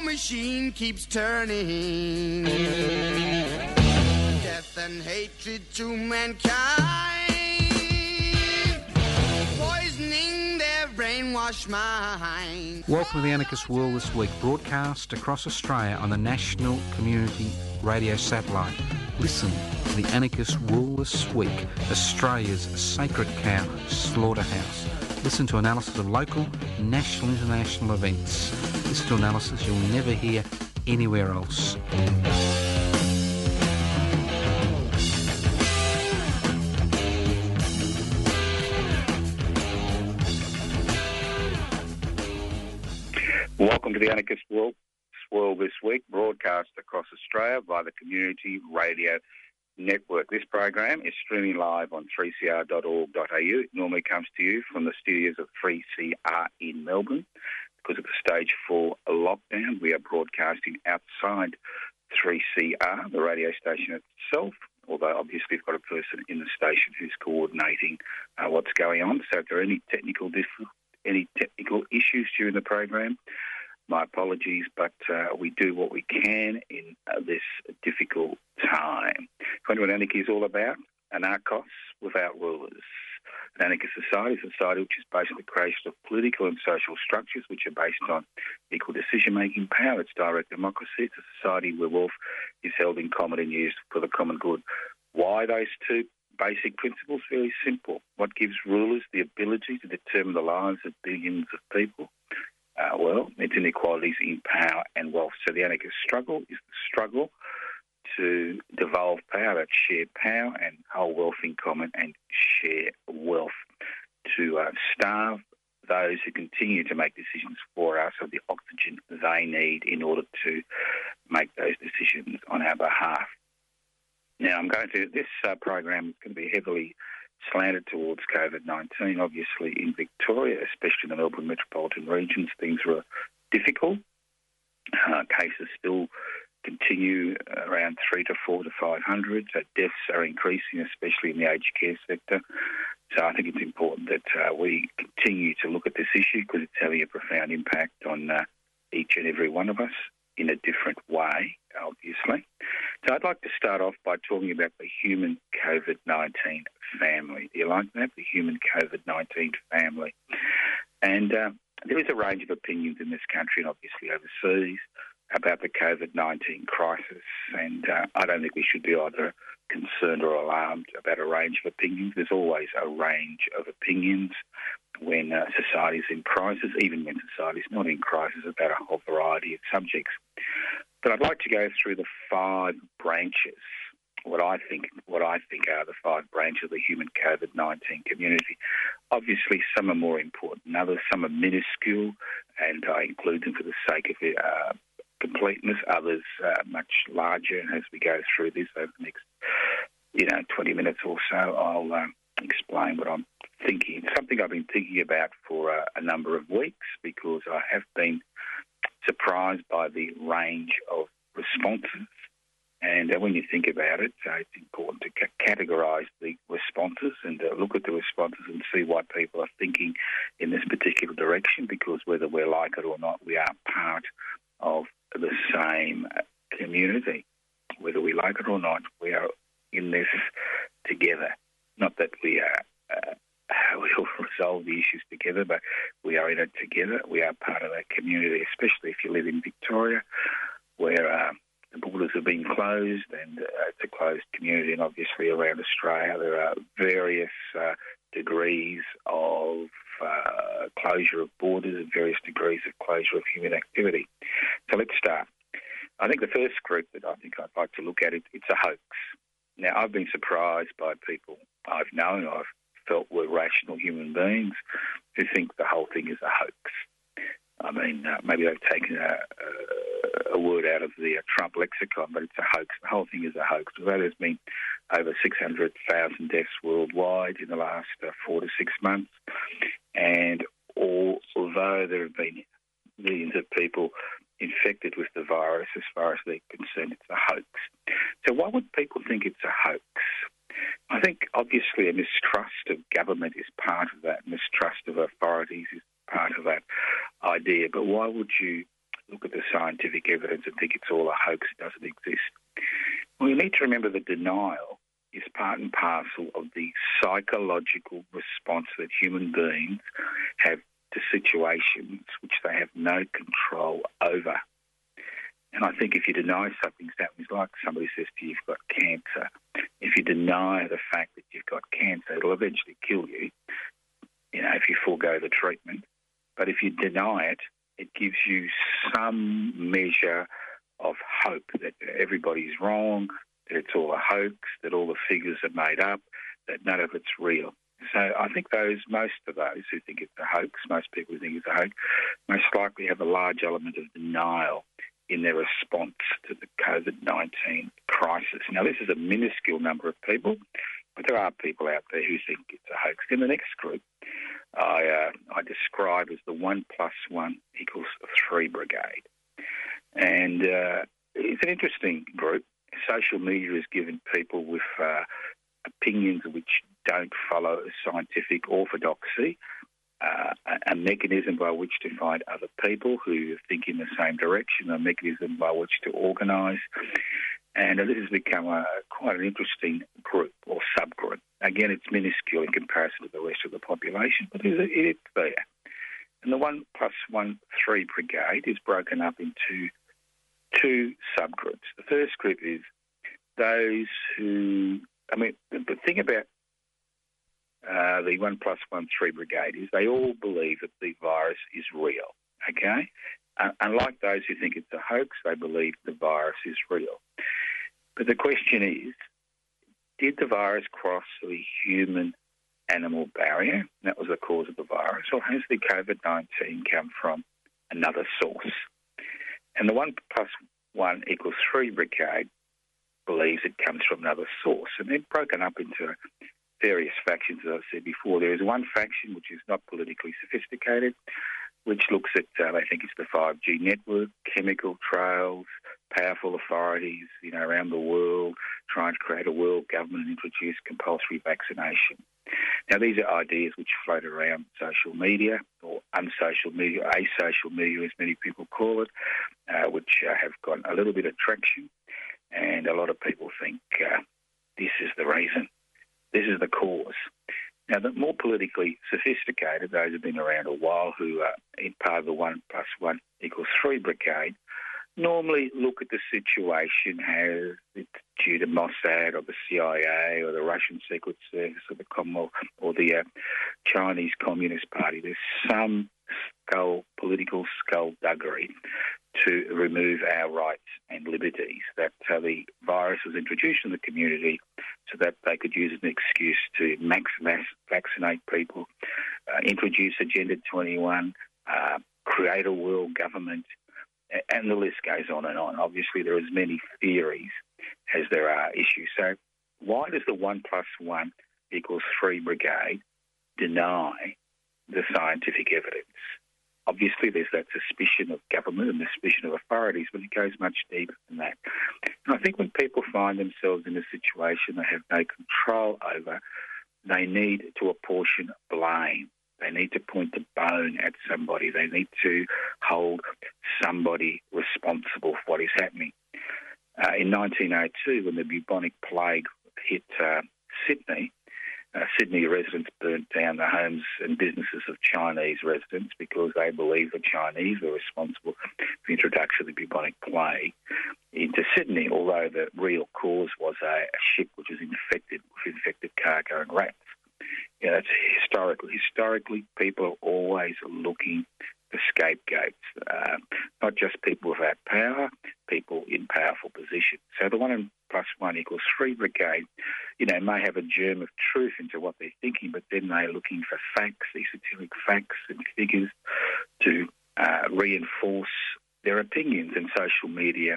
machine keeps turning. Death and hatred to mankind, poisoning their brainwashed mind. Welcome to the Anarchist World this week, broadcast across Australia on the National Community Radio Satellite. Listen to the Anarchist World this week, Australia's sacred cow slaughterhouse. Listen to analysis of local, national, international events. Listen to analysis you'll never hear anywhere else. Welcome to the Anarchist World, World this week, broadcast across Australia by the Community Radio Network. This program is streaming live on 3cr.org.au. It normally comes to you from the studios of 3CR in Melbourne. Because of the stage four lockdown, we are broadcasting outside 3CR, the radio station itself. Although obviously we've got a person in the station who's coordinating uh, what's going on. So if there are any technical diff- any technical issues during the program, my apologies, but uh, we do what we can in time. What anarchy is all about? Anarchos without rulers. An anarchist society is a society which is based on the creation of political and social structures which are based on equal decision-making power. It's direct democracy. It's a society where wealth is held in common and used for the common good. Why those two basic principles? Very simple. What gives rulers the ability to determine the lives of billions of people? Uh, well, it's inequalities in power and wealth. So the anarchist struggle is the struggle to devolve power, share power and hold wealth in common and share wealth, to uh, starve those who continue to make decisions for us of the oxygen they need in order to make those decisions on our behalf. Now, I'm going to, this uh, program is going to be heavily slanted towards COVID 19. Obviously, in Victoria, especially in the Melbourne metropolitan regions, things were difficult. Uh, cases still continue around three to four to 500. So deaths are increasing, especially in the aged care sector. So I think it's important that uh, we continue to look at this issue because it's having a profound impact on uh, each and every one of us in a different way, obviously. So I'd like to start off by talking about the human COVID 19 family. Do you like that? The human COVID 19 family. And uh, there is a range of opinions in this country and obviously overseas about the COVID 19 crisis. And uh, I don't think we should be either concerned or alarmed about a range of opinions. There's always a range of opinions when uh, society is in crisis, even when society is not in crisis, about a whole variety of subjects. But I'd like to go through the five branches. What I think, what I think are the five branches of the human COVID nineteen community. Obviously, some are more important than others. Some are minuscule, and I include them for the sake of uh, completeness. Others uh, much larger. And as we go through this over the next, you know, twenty minutes or so, I'll um, explain what I'm thinking. Something I've been thinking about for uh, a number of weeks because I have been surprised by the range of responses. And uh, when you think about it, uh, it's important to ca- categorise the responses and uh, look at the responses and see what people are thinking in this particular direction because whether we like it or not, we are part of the same community. Whether we like it or not, we are in this together. Not that we are uh, we all resolve the issues together, but we are in it together. We are part of that community, especially if you live in Victoria, where uh, the borders have been closed and uh, it's a closed community, and obviously around Australia there are various uh, degrees of uh, closure of borders and various degrees of closure of human activity. So let's start. I think the first group that I think I'd like to look at it, it's a hoax. Now I've been surprised by people I've known, I've felt were rational human beings who think the whole thing is a hoax. I mean, uh, maybe they've taken a, a, a, word out of the uh, Trump lexicon, but it's a hoax. The whole thing is a hoax. There's been over 600,000 deaths worldwide in the last uh, four to six months, and although there have been millions of people infected with the virus, as far as they're concerned, it's a hoax. So why would people think it's a hoax? I think obviously a mistrust of government is part of that. Mistrust of authorities is part of that idea. But why would you look at the scientific evidence and think it's all a hoax? It doesn't exist. Well, you need to remember the denial part and parcel of the psychological response that human beings have to situations which they have no control over. And I think if you deny something, it's like somebody says to you, you've got cancer. If you deny the fact that you've got cancer, it'll eventually kill you, you know, if you forego the treatment. But if you deny it, it gives you some measure of hope that everybody's wrong, that it's all a hoax, that all the figures are made up, that none of it's real. So I think those, most of those who think it's a hoax, most people who think it's a hoax, most likely have a large element of denial in their response to the COVID 19 crisis. Now, this is a minuscule number of people, but there are people out there who think it's a hoax. In the next group, I, uh, I describe as the one plus one equals three brigade. And uh, it's an interesting group. Social media has given people with uh, opinions which don't follow scientific orthodoxy uh, a mechanism by which to find other people who think in the same direction, a mechanism by which to organise. And this has become a, quite an interesting group or subgroup. Again, it's minuscule in comparison to the rest of the population, but it's, it's there. And the one plus one three brigade is broken up into two subgroups. The first group is those who, I mean, the thing about uh, the one plus one three brigade is they all believe that the virus is real. Okay, uh, unlike those who think it's a hoax, they believe the virus is real. But the question is, did the virus cross the human animal barrier? That was the cause of the virus, or has the COVID nineteen come from another source? And the one plus one equals three brigade believes it comes from another source, and they're broken up into various factions, as I've said before. There is one faction which is not politically sophisticated, which looks at, uh, they think it's the 5G network, chemical trails, powerful authorities, you know, around the world trying to create a world government and introduce compulsory vaccination. Now, these are ideas which float around social media or unsocial media, asocial media, as many people call it, uh, which uh, have got a little bit of traction. And a lot of people think uh, this is the reason this is the cause. Now, the more politically sophisticated, those who've been around a while, who are in part of the one plus one equals three brigade, normally look at the situation as it's due to Mossad or the CIA or the Russian Secret Service or the Commonwealth or the uh, Chinese Communist Party. There's some skull, political skullduggery to remove our rights and liberties. That uh, the virus was introduced in the community so that they could use an excuse to max mass vaccinate people, uh, introduce Agenda 21, uh, create a world government, and the list goes on and on. Obviously, there are as many theories as there are issues. So, why does the one plus one equals three brigade deny the scientific evidence? Obviously, there's that suspicion of government and the suspicion of authorities, but it goes much deeper than that. And I think when people find themselves in a situation they have no control over, they need to apportion blame. They need to point the bone at somebody. They need to hold somebody responsible for what is happening. Uh, in 1902, when the bubonic plague hit uh, Sydney, uh, Sydney residents burnt down the homes and businesses of Chinese residents because they believed the Chinese were responsible for the introduction of the bubonic plague into Sydney, although the real cause was a, a ship which was infected with infected cargo and rats. Yeah, that's historically. Historically, people are always looking for scapegoats, uh, not just people without power, people in powerful positions. So the one plus one equals three brigade, you know, may have a germ of truth into what they're thinking, but then they're looking for facts, esoteric facts and figures to uh, reinforce their opinions, and social media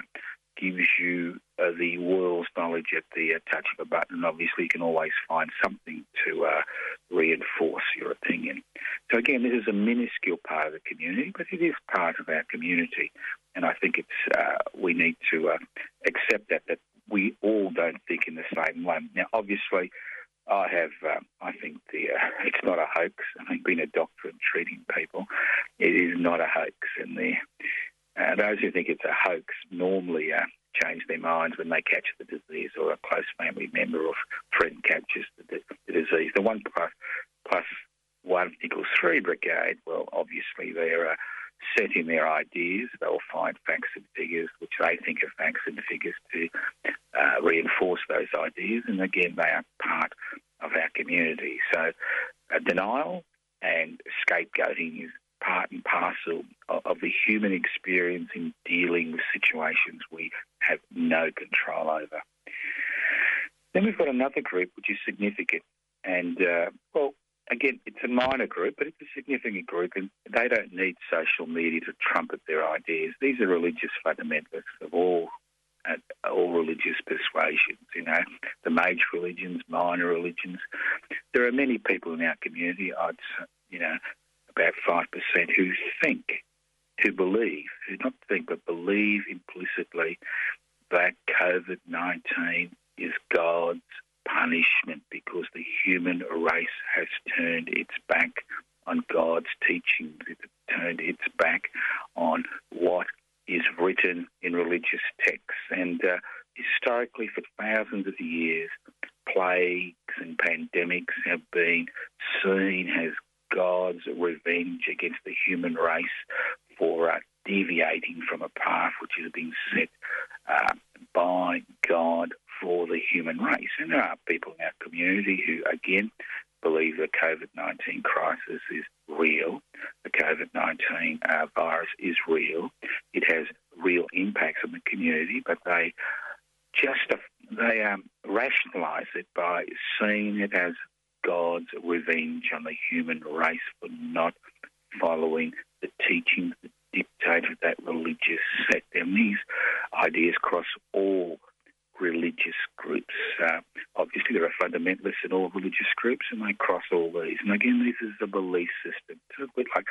gives you uh, the world's knowledge at the uh, touch of a button. Obviously, you can always find something to uh, reinforce your opinion. So again, this is a minuscule part of the community, but it is part of our community, and I think it's uh, we need to uh, accept that that we all don't think in the same way. Now, obviously. I have, um, I think the uh, it's not a hoax. I think being a doctor and treating people, it is not a hoax. And the uh, those who think it's a hoax normally uh, change their minds when they catch the disease or a close family member or friend catches the, the disease. The one plus, plus one equals three brigade, well, obviously they're uh, set in their ideas. They'll find facts and figures which they think are facts and figures to uh, reinforce those ideas. And again, they are part of our community. So uh, denial and scapegoating is part and parcel of, of the human experience in dealing with situations we no control over. Then we've got another group which is significant, and uh, well, again, it's a minor group, but it's a significant group, and they don't need social media to trumpet their ideas. These are religious fundamentalists of all uh, all religious persuasions. You know, the major religions, minor religions. There are many people in our community. I'd you know about 5% who think, who believe, who not think but believe implicitly that COVID 19 is God's punishment because the human race has turned its back on God's teachings. It turned its back on what is written in religious texts. And uh, historically, for thousands of years, plagues and pandemics have been seen as God's revenge against the human race for uh, deviating from a path which has been set uh, by God for the human race. And there are people in our community who, again, believe the COVID 19 crisis is real. The COVID 19 uh, virus is real. It has real impacts on the community, but they just they um, rationalise it by seeing it as God's revenge on the human race for not following the teachings that dictated that religious sect. And these ideas cross all religious groups. Uh, obviously, there are fundamentalists in all religious groups, and they cross all these. And again, this is a belief system. Bit like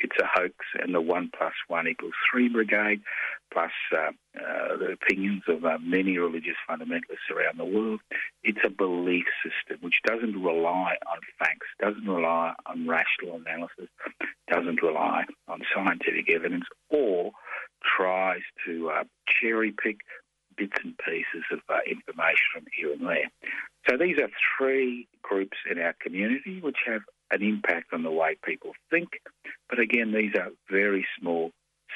it's a hoax, and the one plus one equals three brigade, plus uh, uh, the opinions of uh, many religious fundamentalists around the world. It's a belief system which doesn't rely on facts, doesn't rely on rational analysis, doesn't rely on scientific evidence, or tries to uh, cherry pick bits and pieces of uh, information from here and there. So these are three groups in our community which have an impact on the way people think. But again, these are very small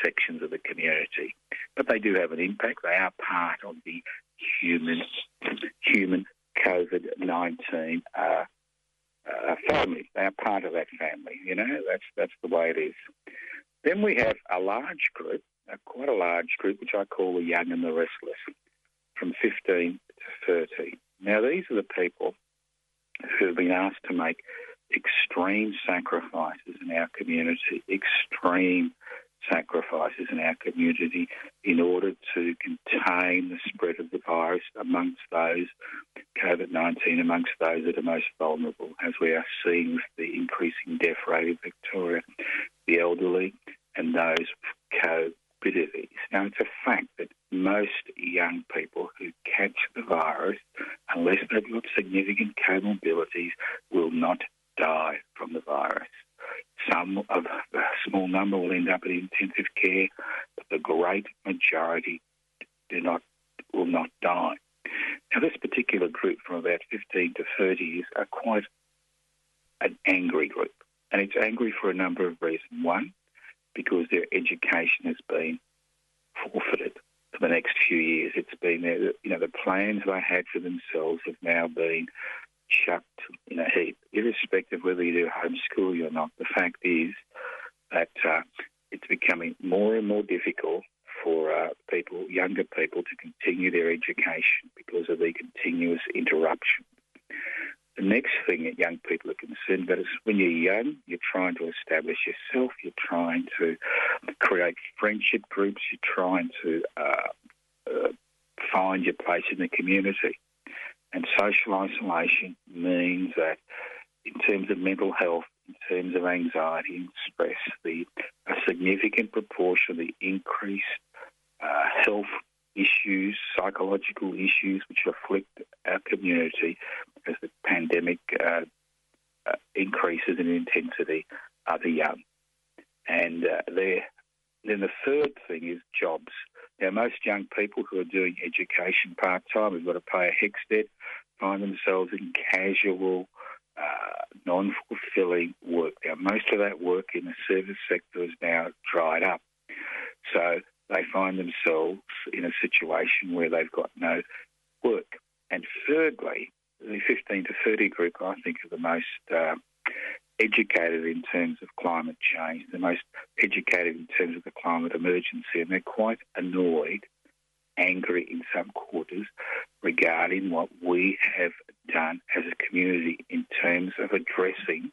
sections of the community. But they do have an impact. They are part of the human human COVID nineteen uh, uh, family. They are part of that family. You know, that's that's the way it is. Then we have a large group, uh, quite a large group, which I call the young and the restless, from 15 to 30. Now, these are the people who have been asked to make extreme sacrifices in our community, extreme sacrifices in our community in order to contain the spread of the virus amongst those COVID 19, amongst those that are most vulnerable, as we are seeing with the increasing death rate in Victoria, the elderly, and those comorbidities. Now, it's a fact that most young people who catch the virus, unless they've got significant comorbidities, will not die from the virus. Some of a small number will end up in intensive care, but the great majority do not will not die. Now, this particular group from about 15 to 30 is a quite an angry group, and it's angry for a number of reasons. One, because their education has been forfeited for the next few years. It's been, you know, the plans they had for themselves have now been chucked in a heap, irrespective whether you do homeschooling or not. The fact is that uh, it's becoming more and more difficult for uh, people, younger people, to continue their education because of the continuous interruption. The next thing that young people are concerned about is when you're young, you're trying to establish yourself, you're trying to create friendship groups, you're trying to uh, uh, find your place in the community. And social isolation means that, in terms of mental health, in terms of anxiety and stress, the a significant proportion of the increased uh, health issues, psychological issues which afflict our community as the pandemic uh, uh, increases in intensity are the young. And uh, then the third thing is jobs. Now, most young people who are doing education part time, who've got to pay a HECS debt, find themselves in casual, uh, non fulfilling work. Now, most of that work in the service sector is now dried up. So they find themselves in a situation where they've got no work. And thirdly, the 15 to 30 group, I think, are the most uh, educated in terms of climate change, the most educated in terms of the climate emergency, and they're quite annoyed, angry in some quarters regarding what we have done as a community in terms of addressing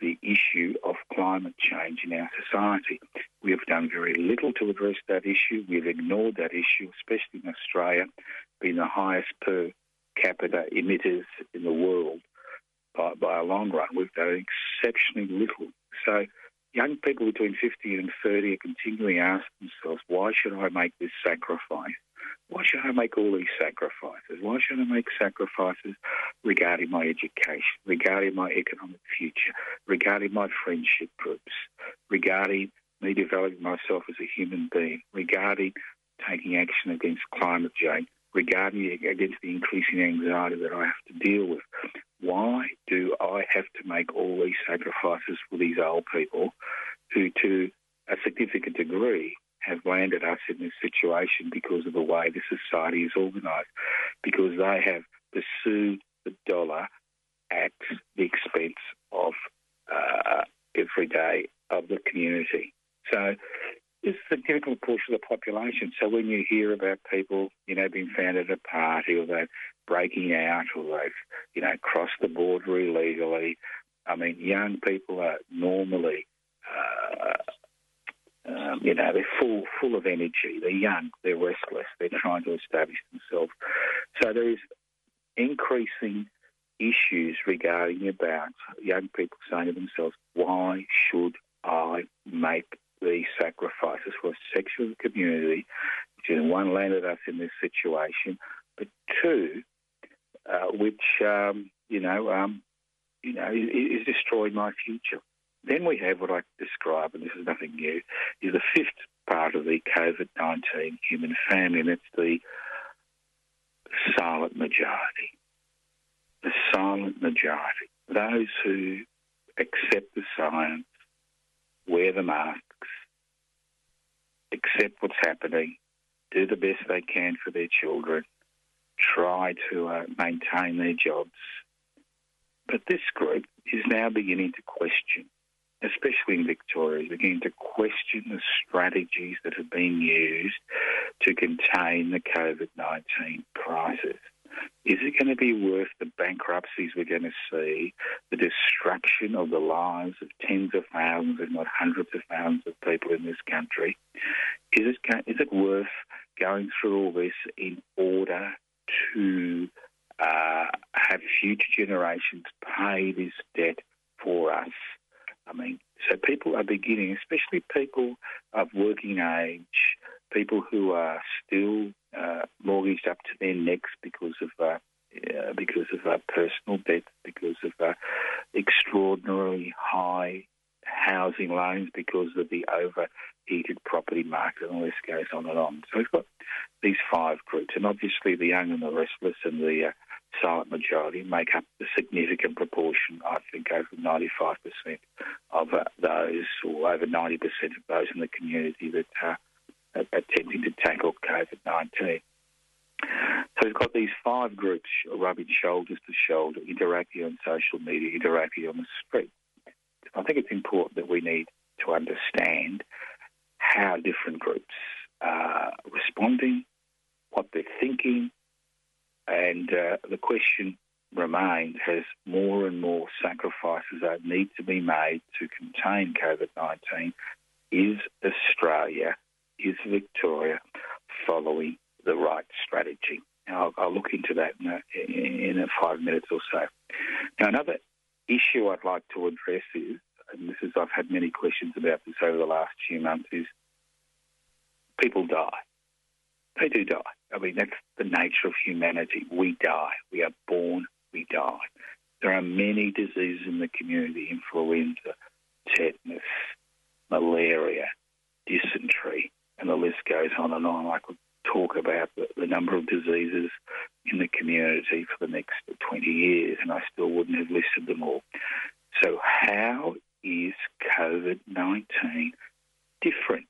the issue of climate change in our society. We have done very little to address that issue. We've ignored that issue, especially in Australia, being the highest per capita emitters in the world by, by a long run. We've done exceptionally little. So young people between 50 and 30 are continually asking themselves, why should I make this sacrifice? Why should I make all these sacrifices? Why should I make sacrifices regarding my education, regarding my economic future, regarding my friendship groups, regarding me developing myself as a human being, regarding taking action against climate change, regarding against the increasing anxiety that I have to deal with. Why do I have to make all these sacrifices for these old people who, to a significant degree, have landed us in this situation because of the way the society is organised, because they have pursued the dollar at the expense of uh, every day of the community. So it's a significant portion of the population. So when you hear about people, you know, being found at a party or they're breaking out or they've, you know, crossed the border illegally, I mean, young people are normally, uh, um, you know, they're full full of energy. They're young. They're restless. They're trying to establish themselves. So there is increasing issues regarding about young people saying to themselves, "Why should I make the sacrifices for sexual community, which is one landed us in this situation, but two, uh, which um, you know, um, you know, is, is destroyed my future. Then we have what I describe, and this is nothing new, is the fifth part of the COVID nineteen human family, and it's the silent majority. The silent majority, those who accept the science, wear the mask, accept what's happening, do the best they can for their children, try to uh, maintain their jobs. But this group is now beginning to question, especially in Victoria, is beginning to question the strategies that have been used to contain the COVID 19 crisis. Is it going to be worth the bankruptcies we're going to see, the destruction of the lives of tens of thousands, if not hundreds of thousands of people in this country? Is it, is it worth going through all this in order to uh, have future generations pay this debt for us? I mean, so people are beginning, especially people of working age, people who are still uh, mortgaged up to their necks because of uh, uh, because of uh, personal debt, because of uh, extraordinarily high housing loans, because of the overheated property market, and all this goes on and on. So we've got these five groups, and obviously the young and the restless and the uh, silent majority make up a significant proportion, I think over 95% of uh, those, or over 90% of those in the community that are attempting to tackle COVID 19. So we've got these five groups rubbing shoulders to shoulder, interacting on social media, interacting on the street. I think it's important that we need to understand how different groups are responding, what they're thinking, and uh, the question remains has more and more sacrifices that need to be made to contain COVID 19 is Australia, is Victoria following the right strategy? I'll, I'll look into that in, a, in a five minutes or so. Now, another issue I'd like to address is, and this is I've had many questions about this over the last few months, is people die. They do die. I mean, that's the nature of humanity. We die. We are born, we die. There are many diseases in the community influenza, tetanus, malaria, dysentery, and the list goes on and on. I could talk about the, number of diseases in the community for the next 20 years, and I still wouldn't have listed them all. So, how is COVID 19 different?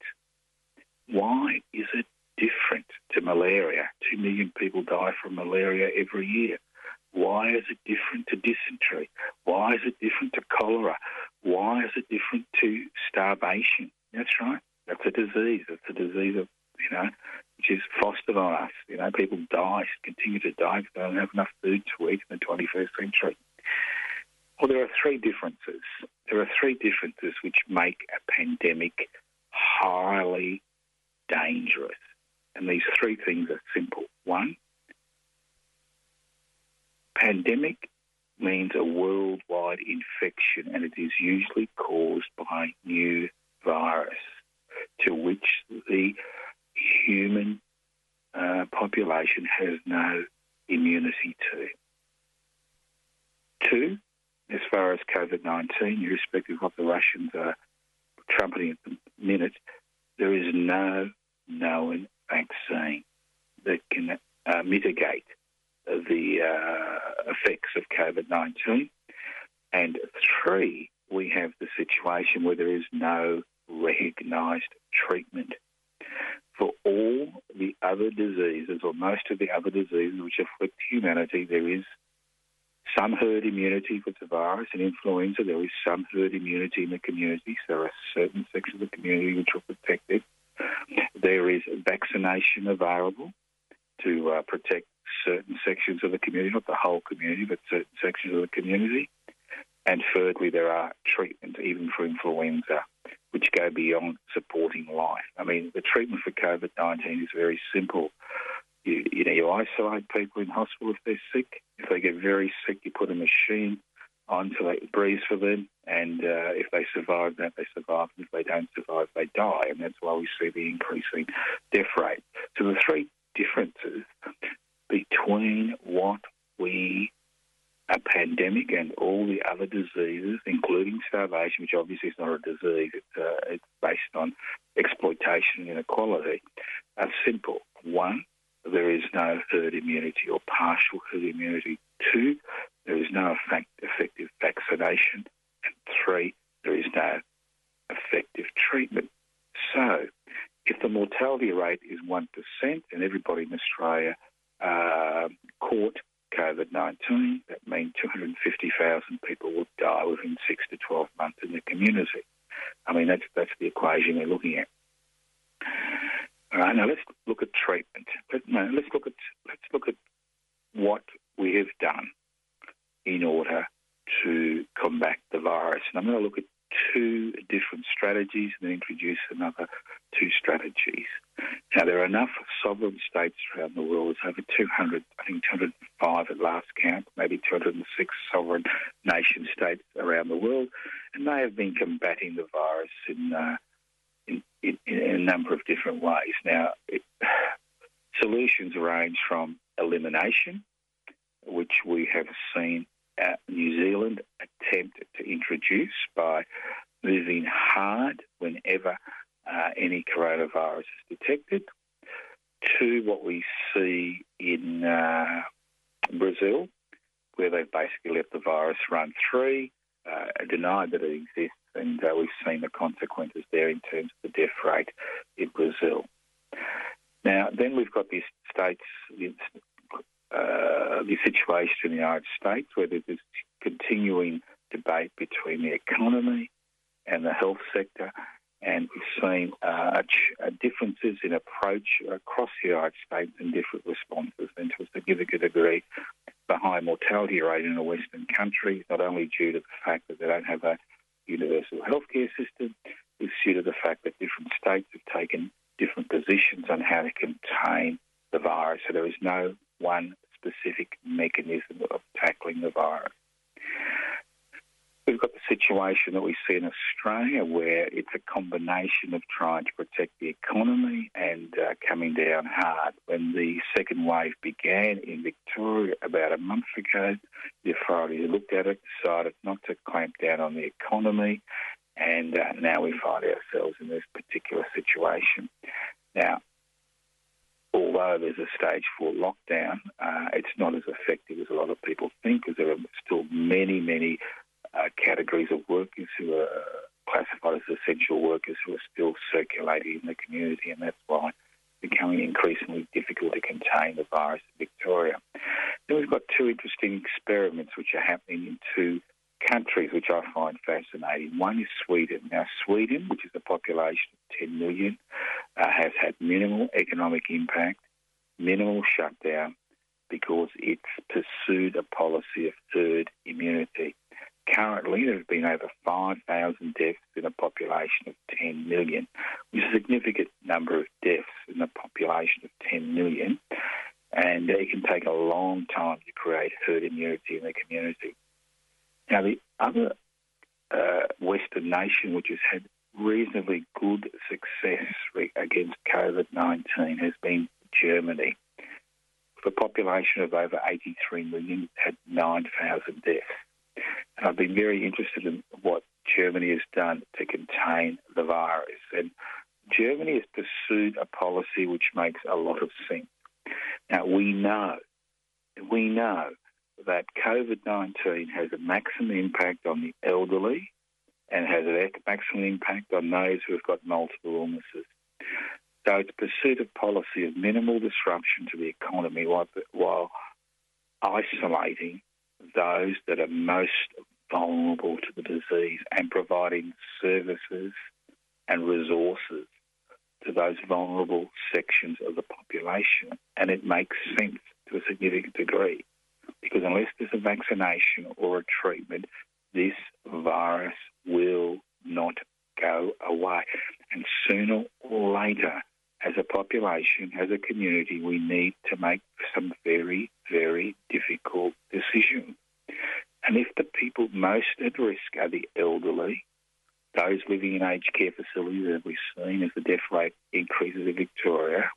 Why is it different to malaria? Two million people die from malaria every year. Why is it different to dysentery? Why is it different to cholera? Why is it different to starvation? That's right. That's a disease. It's a disease of, you know, which is fostered on us. You know, people die, continue to die because they don't have enough food to eat in the 21st century. Well, there are three differences. There are three differences which make a pandemic highly dangerous. And these three things are simple. One, pandemic means a worldwide infection and it is usually caused by new virus to which the human uh, population has no immunity to. Two, as far as COVID 19, irrespective of what the Russians are trumpeting at the minute, there is no known vaccine that can uh, mitigate the uh, effects of COVID 19. And three, we have the situation where there is no recognised treatment. For all the other diseases, or most of the other diseases which afflict humanity, there is some herd immunity for the virus and influenza. There is some herd immunity in the community. So there are certain sections of the community which are protected. There is vaccination available to uh, protect certain sections of the community, not the whole community, but certain sections of the community. And thirdly, there are treatments even for influenza which go beyond supporting life. I mean, the treatment for COVID 19 is very simple. You, you know, you isolate people in hospital if they're sick. If they get very sick, you put a machine on they breathe for them, and uh, if they survive that, they survive. If they don't survive, they die, and that's why we see the increasing death rate. So the three differences between what we a pandemic and all the other diseases, including starvation, which obviously is not a disease, it's, uh, it's based on exploitation and inequality, are simple. One, there is no herd immunity or partial herd immunity. Two, there is no effect, effective vaccination. And three, there is no effective treatment. So, if the mortality rate is 1% and everybody in Australia uh, caught COVID 19, that means 250,000 people will die within six to 12 months in the community. I mean, that's, that's the equation we're looking at. All right, now let's look at treatment. Let, no, let's look at let's look at what we have done in order to combat the virus. And I'm going to look at two different strategies and then introduce another two strategies. Now, there are enough sovereign states around the world. There's over 200, I think 205 at last count, maybe 206 sovereign nation states around the world, and they have been combating the virus in, uh, in, in, in, a number of different ways. Now, it, solutions range from elimination, which we have seen uh, New Zealand attempt to introduce by moving hard whenever uh, any coronavirus is detected, to what we see in uh, Brazil, where they've basically let the virus run uh, denied that it exists, and uh, we've seen the consequences there in terms of the death rate in Brazil. Now, then we've got these states, uh, the situation in the United States where there's this continuing debate between the economy and the health sector. And we've seen uh, uh, differences in approach across the United States and different responses, and to a significant degree the high mortality rate in a Western country, not only due to the fact that they don't have a universal healthcare system, it's due to the fact that different states have taken different positions on how to contain the virus. So there is no one specific mechanism of tackling the virus. We've got the situation that we see in Australia where it's a combination of trying to protect the economy and uh, coming down hard. When the second wave began in Victoria about a month ago, the authorities looked at it, decided not to clamp down on the economy, and uh, now we find ourselves in this particular situation. Now, although there's a stage four lockdown, uh, it's not as effective as a lot of people think because there are still many, many uh, categories of workers who are classified as essential workers who are still circulating in the community, and that's why it's becoming increasingly difficult to contain the virus in Victoria. Then we've got two interesting experiments which are happening in two countries which I find fascinating. One is Sweden. Now, Sweden, which is a population of 10 million, uh, has had minimal economic impact, minimal shutdown, because it's pursued a policy of herd immunity. Currently, there have been over 5,000 deaths in a population of 10 million, which is a significant number of deaths in a population of 10 million. And it can take a long time to create herd immunity in the community. Now, the other uh, Western nation which has had reasonably good success against COVID 19 has been Germany. With a population of over 83 million, had 9,000 deaths. And I've been very interested in what Germany has done to contain the virus. And Germany has pursued a policy which makes a lot of sense. Now, we know, we know that COVID 19 has a maximum impact on the elderly and has a maximum impact on those who have got multiple illnesses. So it's pursued a policy of minimal disruption to the economy while, while isolating those that are most vulnerable to the disease and providing services and resources to those vulnerable sections of the population. And it makes sense to a significant degree because unless there's a vaccination or a treatment, this virus will not go away. And sooner or later, as a population, as a community, we need to make some very, very difficult decisions. And if the people most at risk are the elderly, those living in aged care facilities, as we've seen as the death rate increases in Victoria,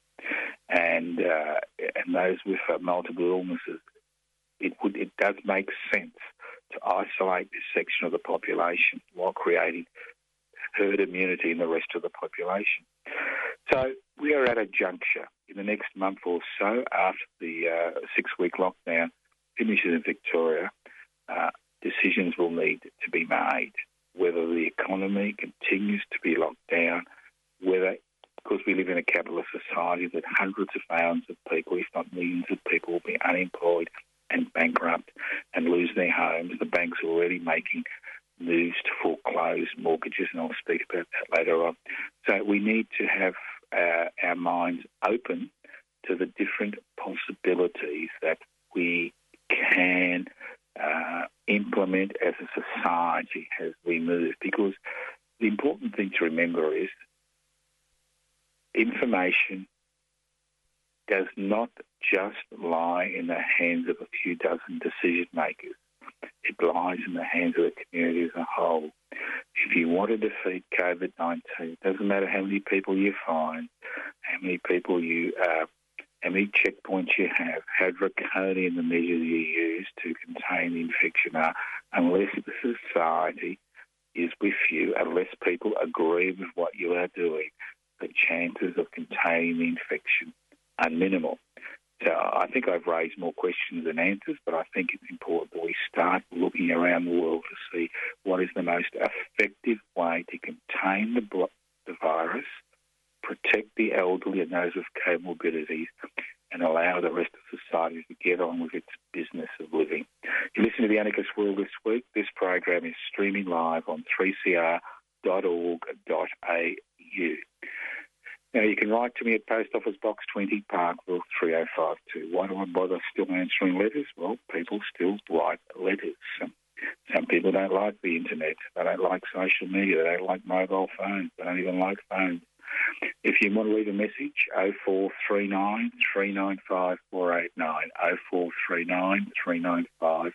and uh, and those with uh, multiple illnesses, it would it does make sense to isolate this section of the population while creating herd immunity in the rest of the population. So we are at a juncture in the next month or so after the uh, six-week lockdown finishes in Victoria. Uh, decisions will need to be made whether the economy continues to be locked down, whether because we live in a capitalist society that hundreds of thousands of Like social media. They don't like mobile phones. They don't even like phones. If you want to leave a message, 0439 395 489. 0439 395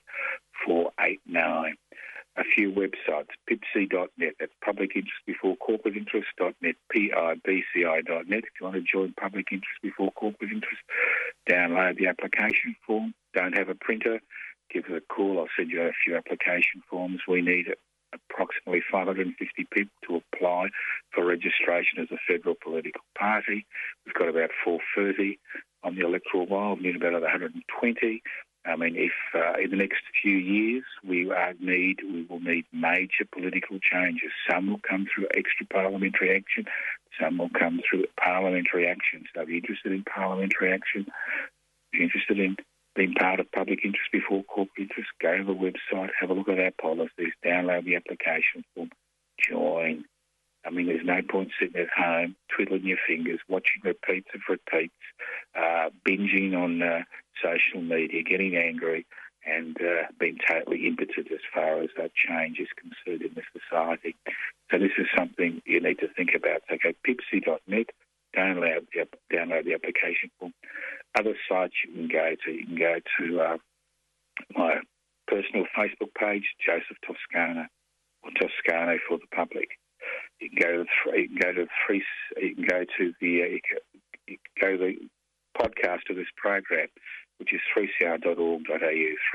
489 a few websites, pibci.net, that's public interest before corporate interest.net, pibci.net. If you want to join public interest before corporate interest, download the application form. Don't have a printer, give us a call. I'll send you a few application forms. We need approximately 550 people to apply for registration as a federal political party. We've got about 430 on the electoral roll. We need about 120. I mean, if uh, in the next few years we need, we will need major political changes. Some will come through extra parliamentary action, some will come through parliamentary action. So, if you're interested in parliamentary action, if you're interested in being part of public interest before corporate interest, go to the website, have a look at our policies, download the application form, join. I mean, there's no point sitting at home twiddling your fingers, watching repeats of repeats, uh, binging on uh, social media, getting angry, and uh, being totally impotent as far as that change is concerned in the society. So this is something you need to think about. So go pibci.net, download the, download the application form. Other sites you can go to, you can go to uh, my personal Facebook page, Joseph Toscano, or Toscano for the public. You can go to the, you can go to three, you can go to the, uh, you can go to the podcast of this program which is 3cr.org.au,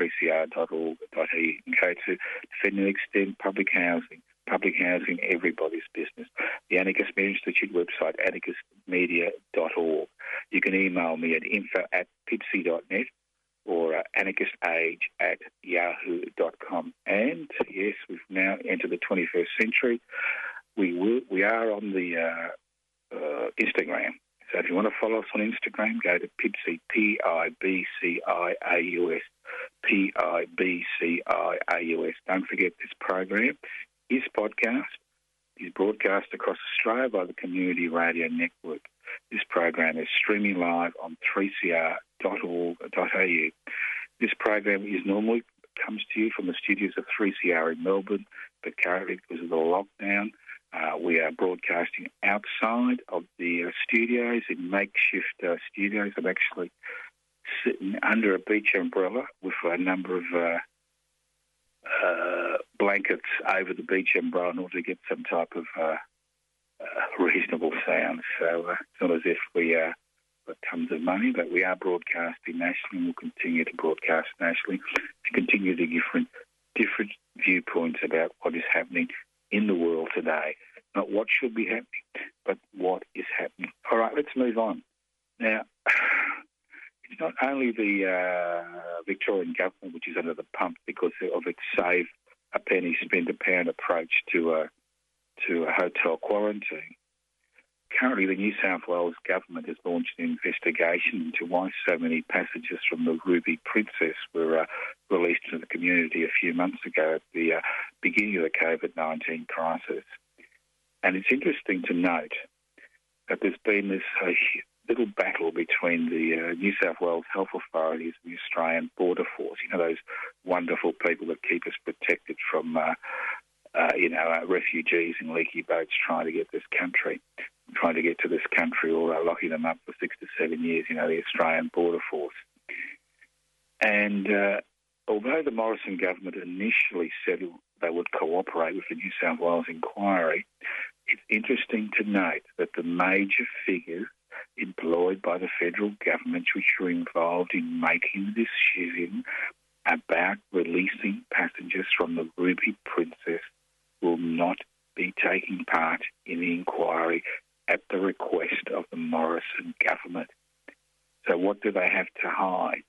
3cr.org.au. You can go to Defend and Extend Public Housing, public housing, everybody's business. The Anarchist Media Institute website, anarchistmedia.org. You can email me at info at pibci.net or uh, anarchistage at yahoo.com. And yes, we've now entered the 21st century. We will, we are on the uh, uh, Instagram. So if you want to follow us on Instagram, go to Pibci, P-I-B-C-I-A-U-S, P-I-B-C-I-A-U-S. Don't forget this program is podcast, is broadcast across Australia by the Community Radio Network. This program is streaming live on 3cr.org.au. This program is normally comes to you from the studios of 3CR in Melbourne, but currently because of the lockdown, uh, we are broadcasting outside of the uh, studios in makeshift uh, studios. I'm actually sitting under a beach umbrella with a number of uh, uh, blankets over the beach umbrella in order to get some type of uh, reasonable sound. So it's not as if we are got tons of money, but we are broadcasting nationally and we'll continue to broadcast nationally to continue to different different viewpoints about what is happening in the world today. Not what should be happening, but what is happening. All right, let's move on. Now, not only the uh, Victorian government which is under the pump because of its save a penny, spend a pound approach to a, to a hotel quarantine. Currently, the New South Wales government has launched an investigation into why so many passengers from the Ruby Princess were uh, released to the community a few months ago at the uh, beginning of the COVID 19 crisis. And it's interesting to note that there's been this uh, little battle between the uh, New South Wales health authorities and the Australian Border Force. You know, those wonderful people that keep us protected from, uh, uh you know, uh, refugees in leaky boats trying to get this country trying to get to this country or uh, locking them up for six to seven years, you know, the Australian Border Force. And uh, although the Morrison government initially said they would cooperate with the New South Wales inquiry, it's interesting to note that the major figures employed by the federal government which were involved in making the decision about releasing passengers from the Ruby Princess will not be taking part in the inquiry at the request of the Morrison government. So, what do they have to hide?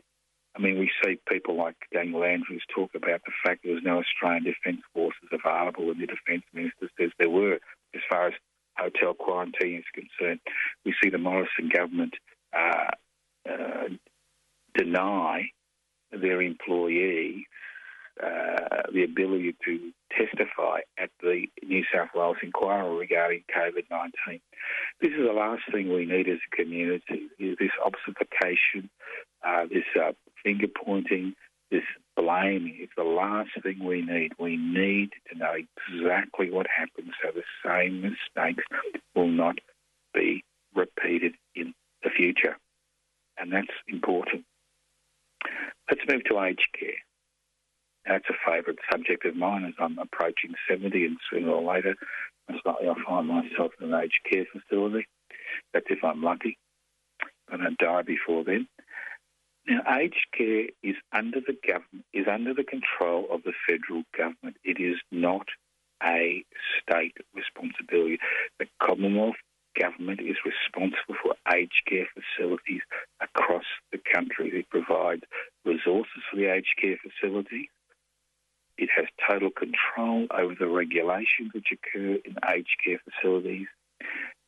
I mean, we see people like Daniel Andrews talk about the fact there was no Australian Defence Forces available, and the Defence Minister says there were, as far as hotel quarantine is concerned. We see the Morrison government uh, uh, deny their employees uh, the ability to testify at the New South Wales inquiry regarding COVID 19. This is the last thing we need as a community, is this obfuscation, uh, this uh, finger pointing, this blaming. is the last thing we need. We need to know exactly what happened so the same mistakes will not be repeated in the future. And that's important. Let's move to aged care. That's a favourite subject of mine as I'm approaching 70 and sooner or later, most likely I'll find myself in an aged care facility. That's if I'm lucky. I don't die before then. Now, aged care is under the government is under the control of the federal government. It is not a state responsibility. The Commonwealth government is responsible for aged care facilities across the country. It provides resources for the aged care facilities. It has total control over the regulations which occur in aged care facilities.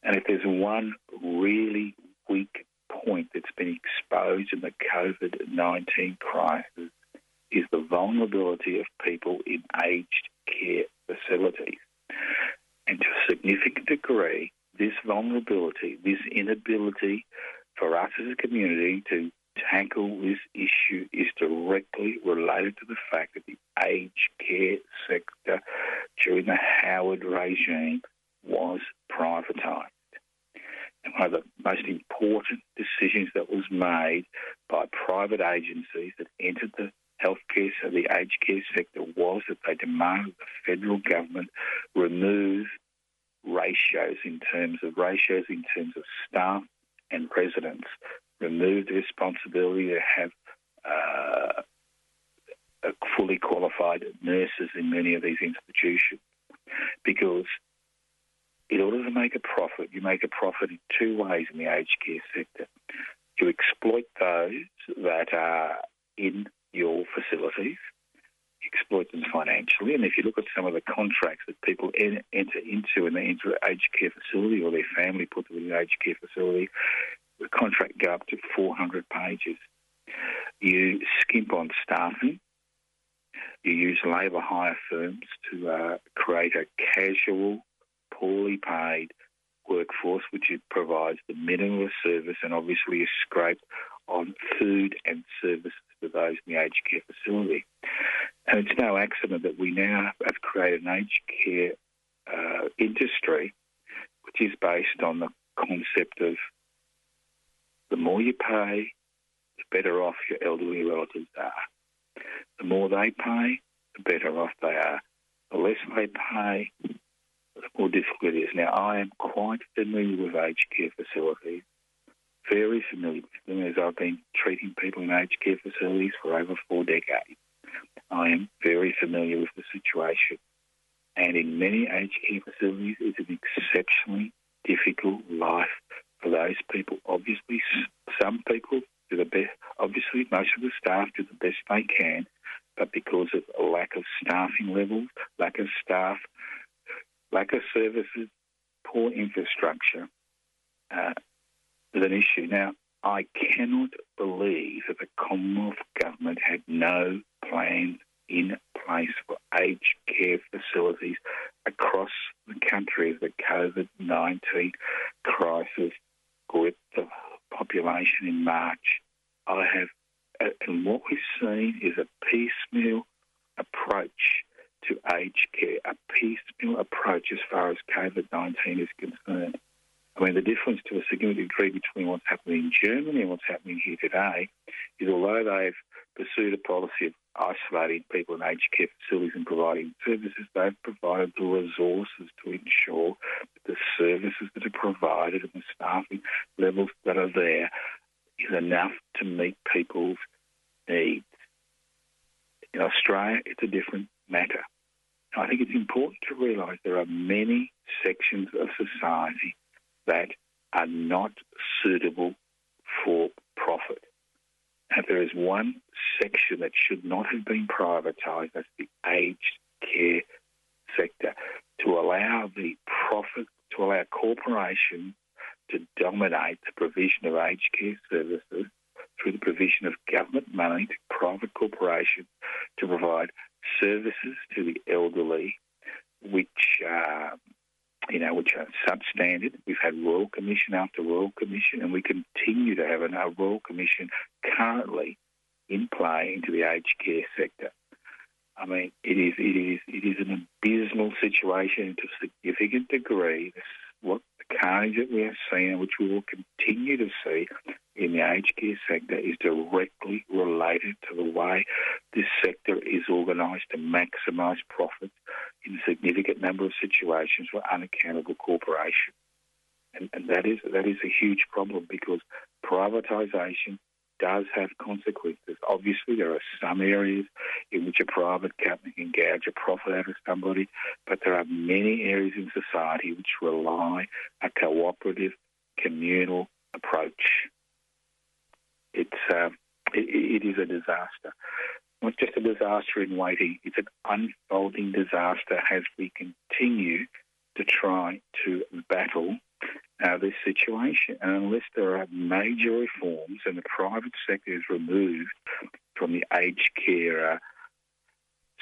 And if there's one really weak point that's been exposed in the COVID 19 crisis, is the vulnerability of people in aged care facilities. And to a significant degree, this vulnerability, this inability for us as a community to tackle this issue is directly related to the fact that the aged care sector during the Howard regime was privatised. One of the most important decisions that was made by private agencies that entered the healthcare, so the aged care sector, was that they demanded the federal government remove ratios in terms of ratios in terms of staff and residents, remove the responsibility to have uh, fully qualified nurses in many of these institutions, because in order to make a profit, you make a profit in two ways in the aged care sector. You exploit those that are in your facilities, exploit them financially. And if you look at some of the contracts that people enter into when they enter an aged care facility or their family put them in an aged care facility, the contract go up to 400 pages. You skimp on staffing. You use labour hire firms to uh, create a casual, poorly paid workforce, which provides the minimum of service and obviously is scraped on food and services for those in the aged care facility. And it's no accident that we now have created an aged care uh, industry which is based on the concept of the more you pay, the better off your elderly relatives are. The more they pay, the better off they are. The less they pay, the more difficult. Now, I am quite familiar with aged care facilities, very familiar with them as I've been treating people in aged care facilities for over four decades. I am very familiar with the situation. And in many aged care facilities, it's an exceptionally difficult life for those people. Obviously, some people do the best, obviously, most of the staff do the best they can, but because of a lack of staffing levels, lack of staff, lack of services, poor infrastructure, uh, is an issue. Now, I cannot believe that the Commonwealth Government had no plans in place for aged care facilities across the country as the COVID 19 crisis gripped the population in March. I have, and what we've seen is a piecemeal approach to aged care, a piecemeal approach as far as COVID 19 is concerned. I mean, the difference to a significant degree between what's happening in Germany and what's happening here today is although they've pursued a policy of isolating people in aged care facilities and providing services, they've provided the resources to ensure that the services that are provided and the staffing levels that are there is enough to meet people's needs. In Australia, it's a different matter. I think it's important to realise there are many sections of society that are not suitable for profit. And there is one section that should not have been privatised, that's the aged care sector, to allow the profit, to allow corporations to dominate the provision of aged care services through the provision of government money to private corporations to provide services to the elderly, which uh, you know, which are substandard. We've had Royal Commission after Royal Commission, and we continue to have a Royal Commission currently in play into the aged care sector. I mean, it is it is it is an abysmal situation to a significant degree. What the carnage that we are seeing, which we will continue to see in the aged care sector, is directly related to the way this sector is organised to maximise profits in a significant number of situations for unaccountable corporations. And, and that is that is a huge problem because privatisation does have consequences. Obviously, there are some areas in which a private company can gouge a profit out of somebody, but there are many areas in society which rely a cooperative, communal approach. It's uh, it, it is a disaster. Not just a disaster in waiting; it's an unfolding disaster as we continue to try to battle uh, this situation. And unless there are major reforms and the private sector is removed from the aged care uh,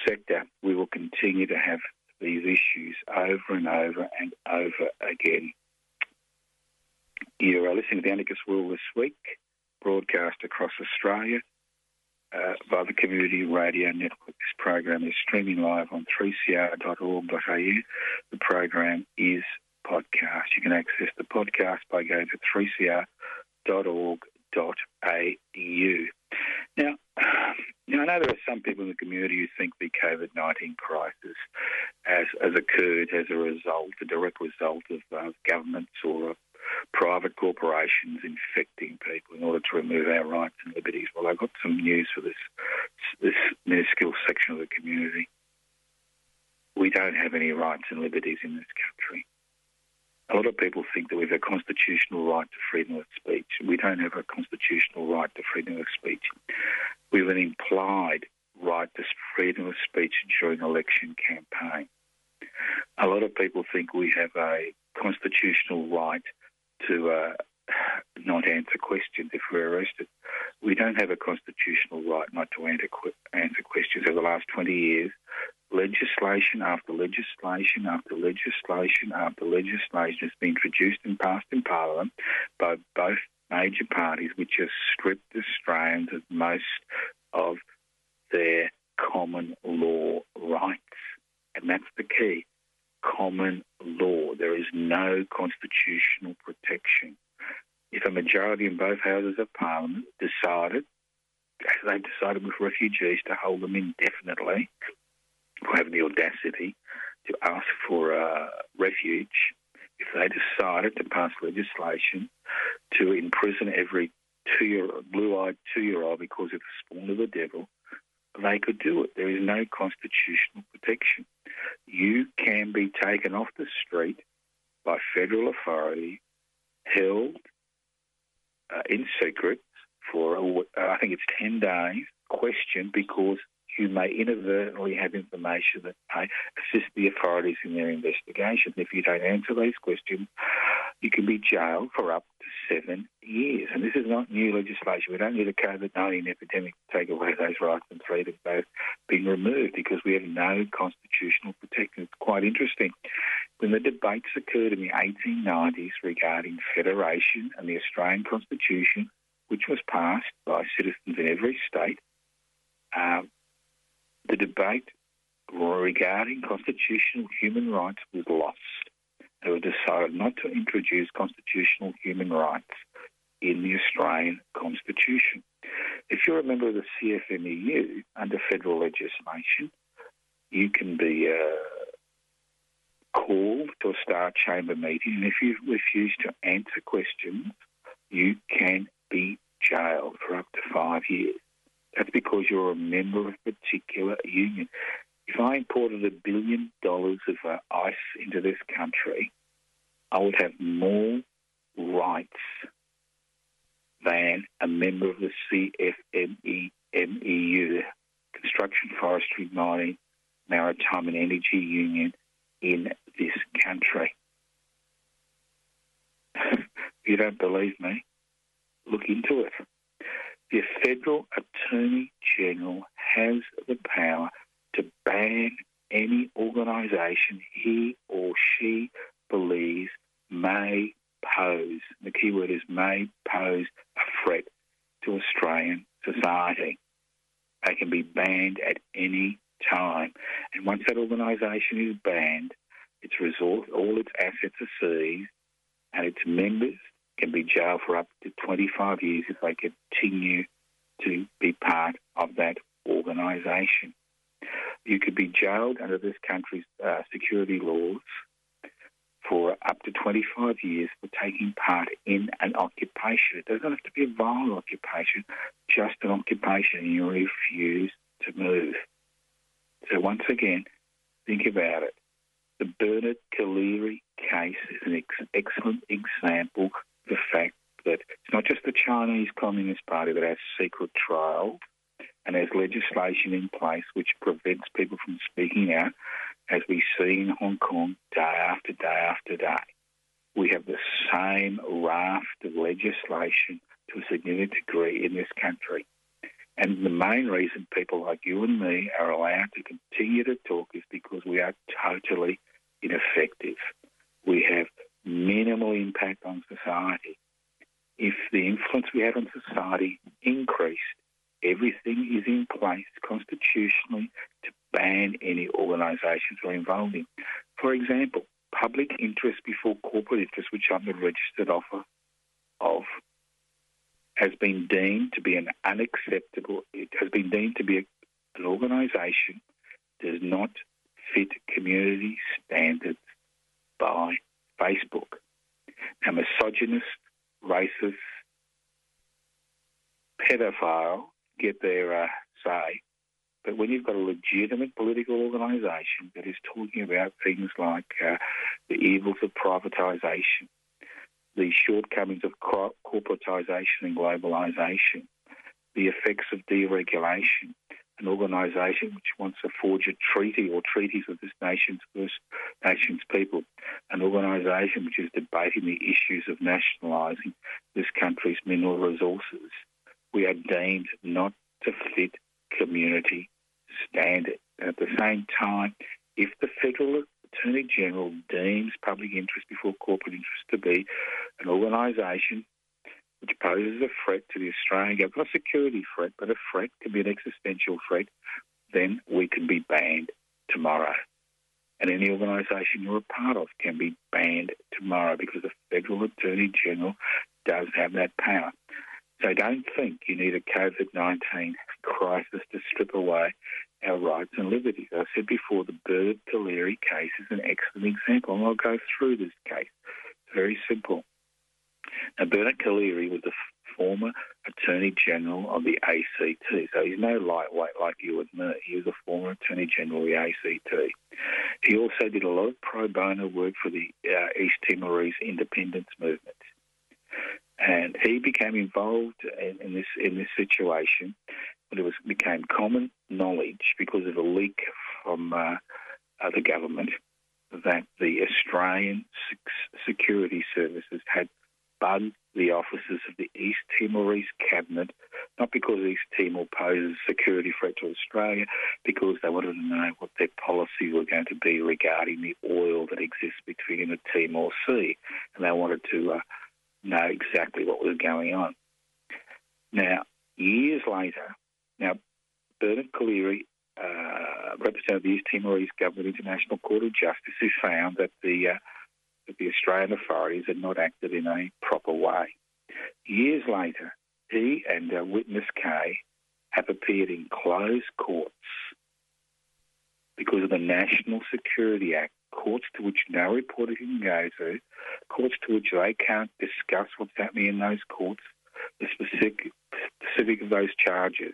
sector, we will continue to have these issues over and over and over again. You are listening to the Anarchist World this week, broadcast across Australia uh, by the Community Radio Network. This program is streaming live on 3cr.org.au. The program is podcast. You can access the podcast by going to 3cr.org.au. Now, now, I know there are some people in the community who think the COVID 19 crisis has, has occurred as a result, a direct result of uh, governments or private corporations infecting people in order to remove our rights and liberties. Well, I've got some news for this, this minuscule section of the community. We don't have any rights and liberties in this country. A lot of people think that we have a constitutional right to freedom of speech. We don't have a constitutional right to freedom of speech. We have an implied right to freedom of speech during election campaign. A lot of people think we have a constitutional right to uh, not answer questions if we're arrested. We don't have a constitutional right not to answer, answer questions. Over the last 20 years, legislation after legislation after legislation after legislation has been introduced and passed in Parliament by both major parties, which have stripped Australians of most of their common law rights. And that's the key common law. There is no constitutional protection. If a majority in both houses of Parliament decided, as they decided with refugees, to hold them indefinitely, who have the audacity to ask for uh, refuge, if they decided to pass legislation to imprison every two-year blue-eyed two-year-old because of the spawn of the devil, they could do it. There is no constitutional protection. You can be taken off the street by federal authority, held uh, in secret for, a, uh, I think it's 10 days, questioned because you may inadvertently have information that may assist the authorities in their investigation. If you don't answer these questions, you can be jailed for up to seven years. And this is not new legislation. We don't need a COVID 19 epidemic to take away those rights and freedoms. They've been removed because we have no constitutional protection. It's quite interesting. When the debates occurred in the 1890s regarding federation and the Australian Constitution, which was passed by citizens in every state, um, the debate regarding constitutional human rights was lost. It was decided not to introduce constitutional human rights in the Australian Constitution. If you're a member of the CFMEU under federal legislation, you can be uh, called to a Star Chamber meeting, and if you refuse to answer questions, you can be jailed for up to five years. That's because you're a member of union. If I imported a billion dollars of uh, ice into this country, I would have more rights than a member of the CFMEU, Construction, Forestry, Mining, Maritime and Energy Union in this country. if you don't believe me, look into it. The federal attorney general has the power to ban any organisation he or she believes may pose, the key word is may pose a threat to Australian society. They can be banned at any time. And once that organisation is banned, its resource, all its assets are seized, and its members can be jailed for up to 25 years if they continue to be part of that organisation. You could be jailed under this country's uh, security laws for up to 25 years for taking part in an occupation. It doesn't have to be a violent occupation, just an occupation, and you refuse to move. So once again, think about it. The Bernard Collaery case is an ex- excellent example of the fact that it's not just the Chinese Communist Party that has secret trials and has legislation in place which prevents people from speaking out, as we see in Hong Kong day after day after day. We have the same raft of legislation to a significant degree in this country. And the main reason people like you and me are allowed to continue to talk is because we are totally ineffective. We have minimal impact on society. If the influence we have on society increased, everything is in place constitutionally to ban any organisations we're involved in. For example, public interest before corporate interest, which I'm the registered offer of, has been deemed to be an unacceptable, it has been deemed to be an organisation does not fit community standards by Facebook. Now, misogynist, racist, pedophile get their uh, say, but when you've got a legitimate political organisation that is talking about things like uh, the evils of privatisation, the shortcomings of corporatisation and globalisation, the effects of deregulation, an organisation which wants to forge a treaty or treaties with this nation's First Nations people, an organisation which is debating the issues of nationalising this country's mineral resources. We are deemed not to fit community standard. And at the same time, if the federal Attorney General deems public interest before corporate interest to be an organisation which poses a threat to the Australian government, not a security threat, but a threat, can be an existential threat, then we can be banned tomorrow. And any organisation you're a part of can be banned tomorrow because the Federal Attorney General does have that power. So don't think you need a COVID 19 crisis to strip away our rights and liberties. I said before, the Bernard Collaery case is an excellent example, and I'll go through this case. Very simple. Now, Bernard Collaery was the former Attorney General of the ACT, so he's no lightweight like you and me. He was a former Attorney General of the ACT. He also did a lot of pro bono work for the uh, East Timorese independence movement and he became involved in, in, this in this situation when it was became common knowledge because of a leak from uh, uh, the government that the Australian security services had bugged the offices of the East Timorese cabinet, not because East Timor poses a security threat to Australia, because they wanted to know what their policies were going to be regarding the oil that exists between the Timor Sea, and they wanted to uh, know exactly what was going on. Now, years later, now Bernard Collaery, uh, representative of the East Timorese Government International Court of Justice, who found that the uh, that the Australian authorities had not acted in a proper way. Years later, he and uh, Witness K have appeared in closed courts because of the National Security Act courts to which no reporter can go to, courts to which they can't discuss what's happening in those courts, the specific, specific of those charges.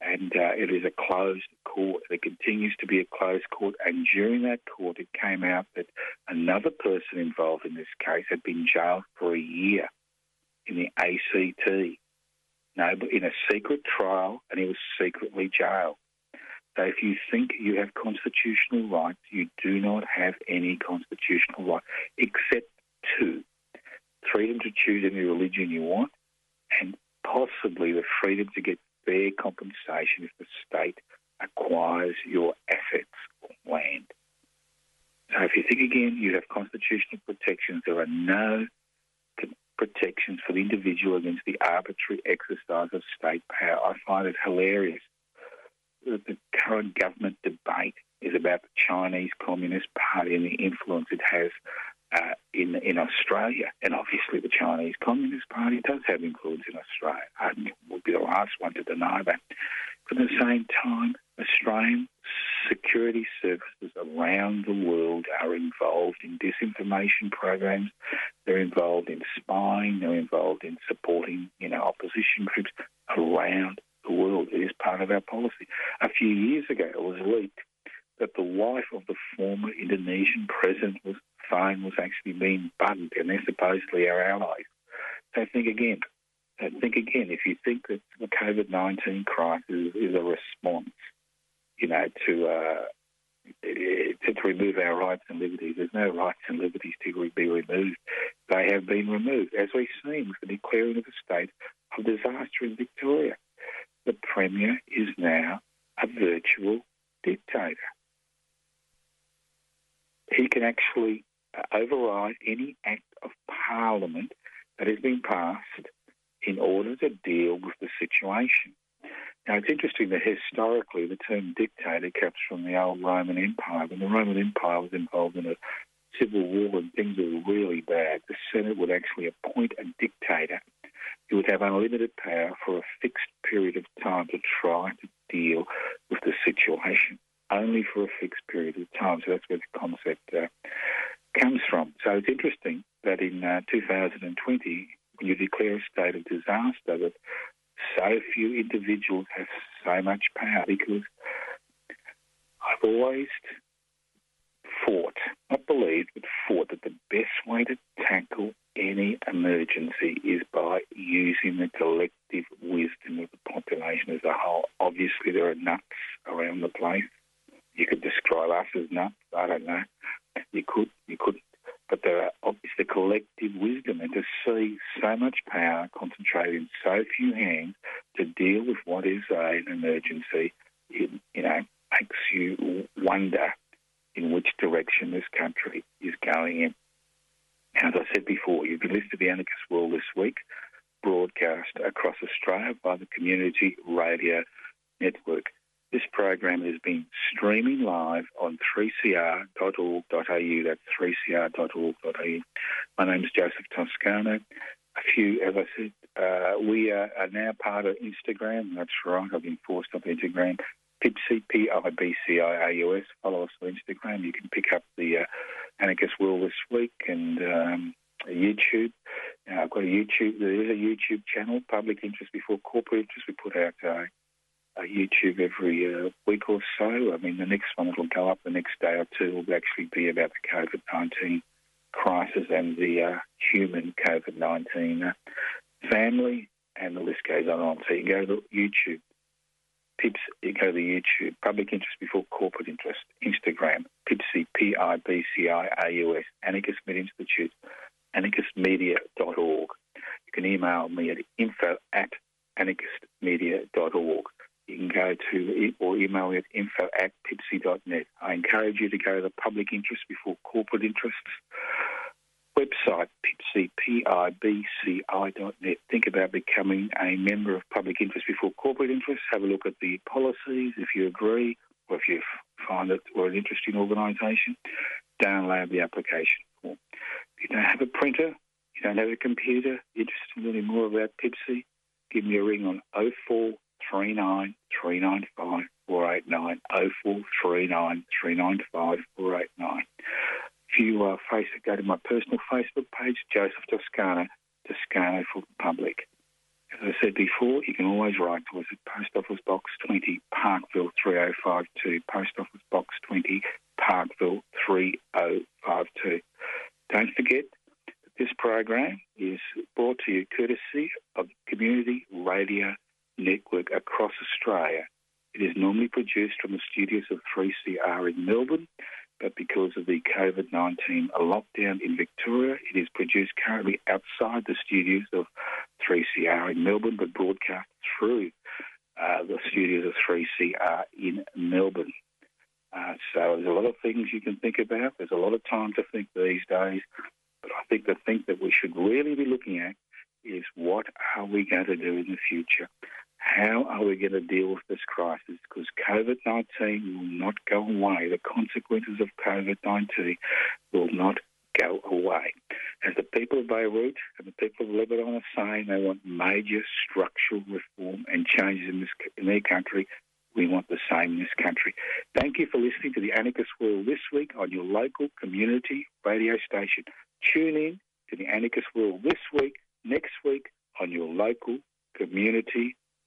And uh, it is a closed court. It continues to be a closed court. And during that court, it came out that another person involved in this case had been jailed for a year in the ACT. No, in a secret trial, and he was secretly jailed. So if you think you have constitutional rights, you do not have any constitutional right except two freedom to choose any religion you want, and possibly the freedom to get fair compensation if the state acquires your assets or land. So if you think again, you have constitutional protections. There are no protections for the individual against the arbitrary exercise of state power. I find it hilarious the current government debate is about the Chinese Communist Party and the influence it has uh, in in Australia. And obviously, the Chinese Communist Party does have influence in Australia. I would be the last one to deny that. But at the same time, Australian security services around the world are involved in disinformation programs. They're involved in spying. They're involved in supporting, you know, opposition groups around the world. It is part of our policy. A few years ago, it was leaked that the wife of the former Indonesian president was phone was actually being bugged, and they're supposedly our allies. So think again. So think again. If you think that the COVID nineteen crisis is a response you know, to, uh, to, to remove our rights and liberties. There's no rights and liberties to be removed. They have been removed, as we've seen with the declaring of a state of disaster in Victoria. The Premier is now a virtual dictator. He can actually uh, override any act of Parliament that has been passed in order to deal with the situation. Now, it's interesting that historically the term dictator comes from the old Roman Empire. When the Roman Empire was involved in a civil war and things were really bad, the Senate would actually appoint a dictator who would have unlimited power for a fixed period of time to try to deal with the situation, only for a fixed period of time. So that's where the concept uh, comes from. So it's interesting that in uh, 2020, when you declare a state of disaster, that so few individuals have so much power because I've always fought, not believed, but fought that the best way to tackle any emergency is by using the collective wisdom of the population as a whole. Obviously, there are nuts around the place. You could describe us as nuts. I don't know. You could, you could but there are, it's the collective wisdom and to see so much power concentrated in so few hands to deal with what is an emergency, it, you know, makes you wonder in which direction this country is going in. As I said before, you've been listening to the Anarchist World this week, broadcast across Australia by the Community Radio Network. This program has been streaming live on 3cr.org.au. That's 3cr.org.au. My name is Joseph Toscano. A few, as I said, uh, we are, are, now part of Instagram. That's right. I've been forced off Instagram. Pibci, P-I-B-C-I-A-U-S. Follow us on Instagram. You can pick up the uh, Anarchist World this week and um, YouTube. I've got a YouTube. There is a YouTube channel, Public Interest Before Corporate Interest. We put out uh, uh, YouTube every uh, week or so. I mean, the next one that'll go up the next day or two will actually be about the COVID 19 crisis and the uh, human COVID 19 uh, family, and the list goes on and on. So you can go to YouTube. Pips, you go to YouTube, public interest before corporate interest, Instagram, Pibci, P-I-B-C-I-A-U-S, Anarchist Media Institute, anarchistmedia.org. You can email me at info at anarchistmedia.org you can go to or email me at info at pibci.net. I encourage you to go to the public interest before corporate interests website, pibci, P-I-B-C-I.net. Think about becoming a member of public interest before corporate interests. Have a look at the policies if you agree or if you find it or an interesting organisation. Download the application form. If you don't have a printer, you don't have a computer, interested in learning more about Pibci, give me a ring on 04 39 395 489 0439 395 489. If you uh, face it, go to my personal Facebook page, Joseph Toscano, Toscano for the Public. As I said before, you can always write to us at Post Office Box 20, Parkville 3052, Post Office Box 20, Parkville 3052. Don't forget that this program is brought to you courtesy of Community Radio network across Australia. It is normally produced from the studios of 3CR in Melbourne, but because of the COVID 19 lockdown in Victoria, it is produced currently outside the studios of 3CR in Melbourne, but broadcast through uh, the studios of 3CR in Melbourne. Uh, so there's a lot of things you can think about. There's a lot of time to think these days. But I think the thing that we should really be looking at is what are we going to do in the future? How are we going to deal with this crisis? Because COVID 19 will not go away. The consequences of COVID 19 will not go away. As the people of Beirut and the people of Lebanon are saying they want major structural reform and changes in, this, in their country, we want the same in this country. Thank you for listening to the Anarchist World this week on your local community radio station. Tune in to the Anarchist World this week, next week on your local community